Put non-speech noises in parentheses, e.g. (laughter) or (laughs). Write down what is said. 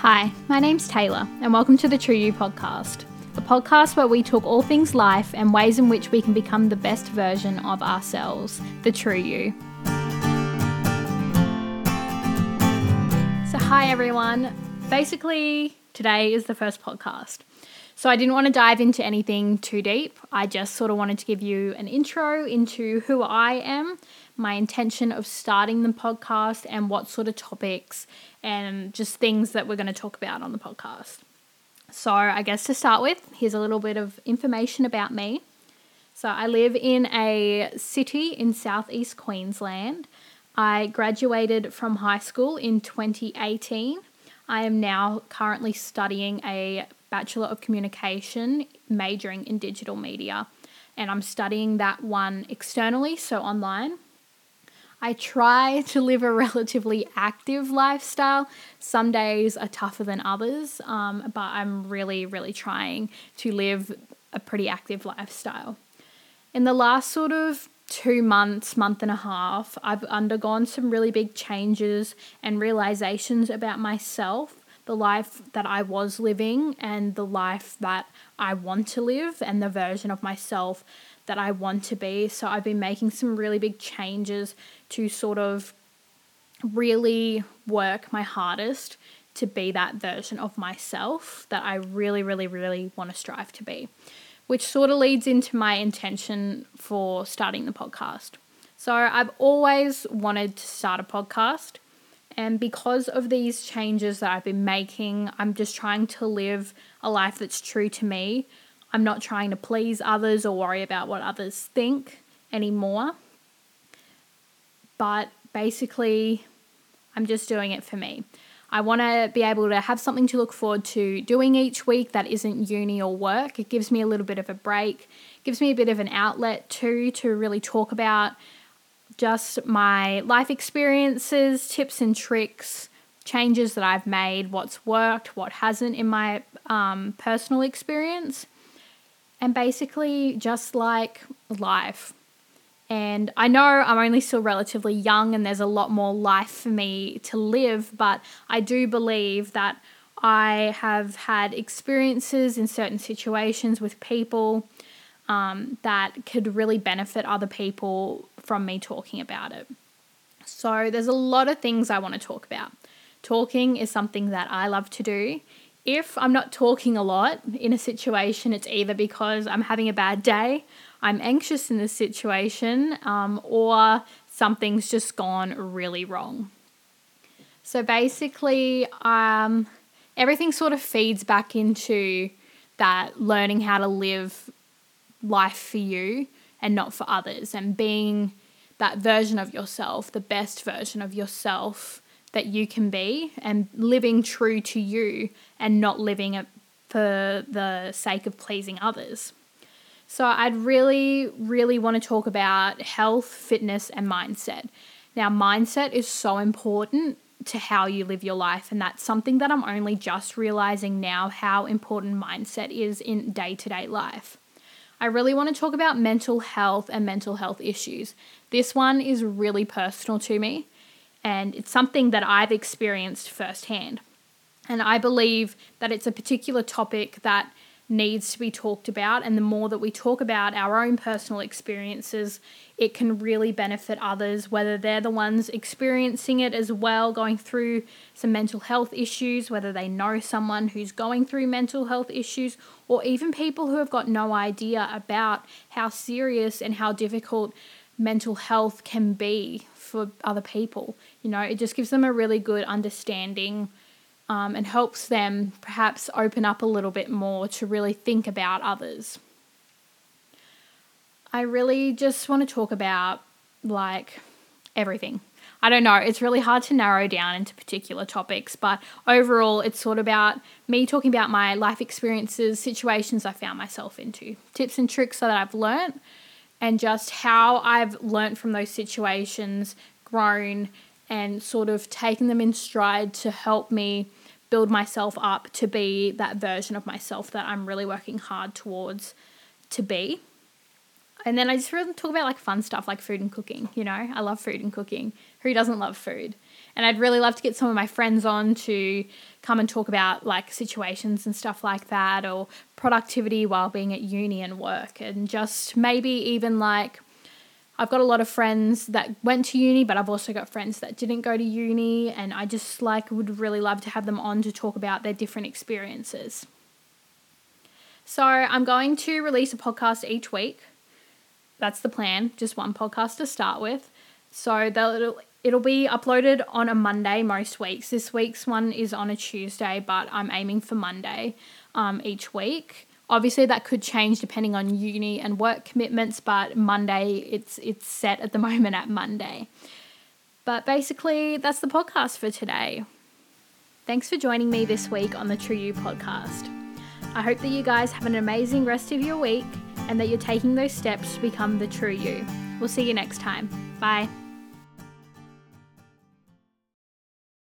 Hi, my name's Taylor, and welcome to the True You podcast, a podcast where we talk all things life and ways in which we can become the best version of ourselves, the True You. So, hi everyone. Basically, today is the first podcast. So, I didn't want to dive into anything too deep. I just sort of wanted to give you an intro into who I am, my intention of starting the podcast, and what sort of topics and just things that we're going to talk about on the podcast. So, I guess to start with, here's a little bit of information about me. So, I live in a city in southeast Queensland. I graduated from high school in 2018. I am now currently studying a Bachelor of Communication, majoring in digital media, and I'm studying that one externally, so online. I try (laughs) to live a relatively active lifestyle. Some days are tougher than others, um, but I'm really, really trying to live a pretty active lifestyle. In the last sort of two months, month and a half, I've undergone some really big changes and realizations about myself, the life that I was living, and the life that I want to live, and the version of myself that I want to be. So I've been making some really big changes to sort of really work my hardest to be that version of myself that I really, really, really want to strive to be which sort of leads into my intention for starting the podcast. So, I've always wanted to start a podcast, and because of these changes that I've been making, I'm just trying to live a life that's true to me. I'm not trying to please others or worry about what others think anymore. But basically, I'm just doing it for me. I want to be able to have something to look forward to doing each week that isn't uni or work. It gives me a little bit of a break, gives me a bit of an outlet too to really talk about just my life experiences, tips and tricks, changes that I've made, what's worked, what hasn't in my um, personal experience, and basically just like life. And I know I'm only still relatively young and there's a lot more life for me to live, but I do believe that I have had experiences in certain situations with people um, that could really benefit other people from me talking about it. So there's a lot of things I want to talk about. Talking is something that I love to do. If I'm not talking a lot in a situation, it's either because I'm having a bad day I'm anxious in this situation um, or something's just gone really wrong. So basically, um, everything sort of feeds back into that learning how to live life for you and not for others and being that version of yourself, the best version of yourself that you can be and living true to you and not living it for the sake of pleasing others. So I'd really, really want to talk about health, fitness, and mindset. Now, mindset is so important to how you live your life, and that's something that I'm only just realizing now how important mindset is in day to day life. I really want to talk about mental health and mental health issues. This one is really personal to me, and it's something that I've experienced firsthand. And I believe that it's a particular topic that needs to be talked about. And the more that we talk about our own personal experiences, it can really benefit others, whether they're the ones experiencing it as well, going through some mental health issues, whether they know someone who's going through mental health issues, or even people who have got no idea about how serious and how difficult mental health can be for other people. You know, it just gives them a really good understanding um, and helps them perhaps open up a little bit more to really think about others. I really just want to talk about like everything. I don't know, it's really hard to narrow down into particular topics, but overall, it's sort of about me talking about my life experiences, situations I found myself into, tips and tricks that I've learnt, and just how I've learnt from those situations, grown, and sort of taken them in stride to help me build myself up to be that version of myself that I'm really working hard towards to be. And then I just really talk about like fun stuff like food and cooking. You know, I love food and cooking. Who doesn't love food? And I'd really love to get some of my friends on to come and talk about like situations and stuff like that or productivity while being at uni and work and just maybe even like I've got a lot of friends that went to uni, but I've also got friends that didn't go to uni, and I just like would really love to have them on to talk about their different experiences. So, I'm going to release a podcast each week. That's the plan, just one podcast to start with. So, they'll, it'll be uploaded on a Monday most weeks. This week's one is on a Tuesday, but I'm aiming for Monday um, each week. Obviously, that could change depending on uni and work commitments, but Monday it's it's set at the (laughs) moment at Monday. But basically, that's the podcast for today. Thanks for joining me this week on the True You podcast. I hope that you guys have an amazing rest of your week and that you're taking those steps to become the true you. We'll see you next time. Bye.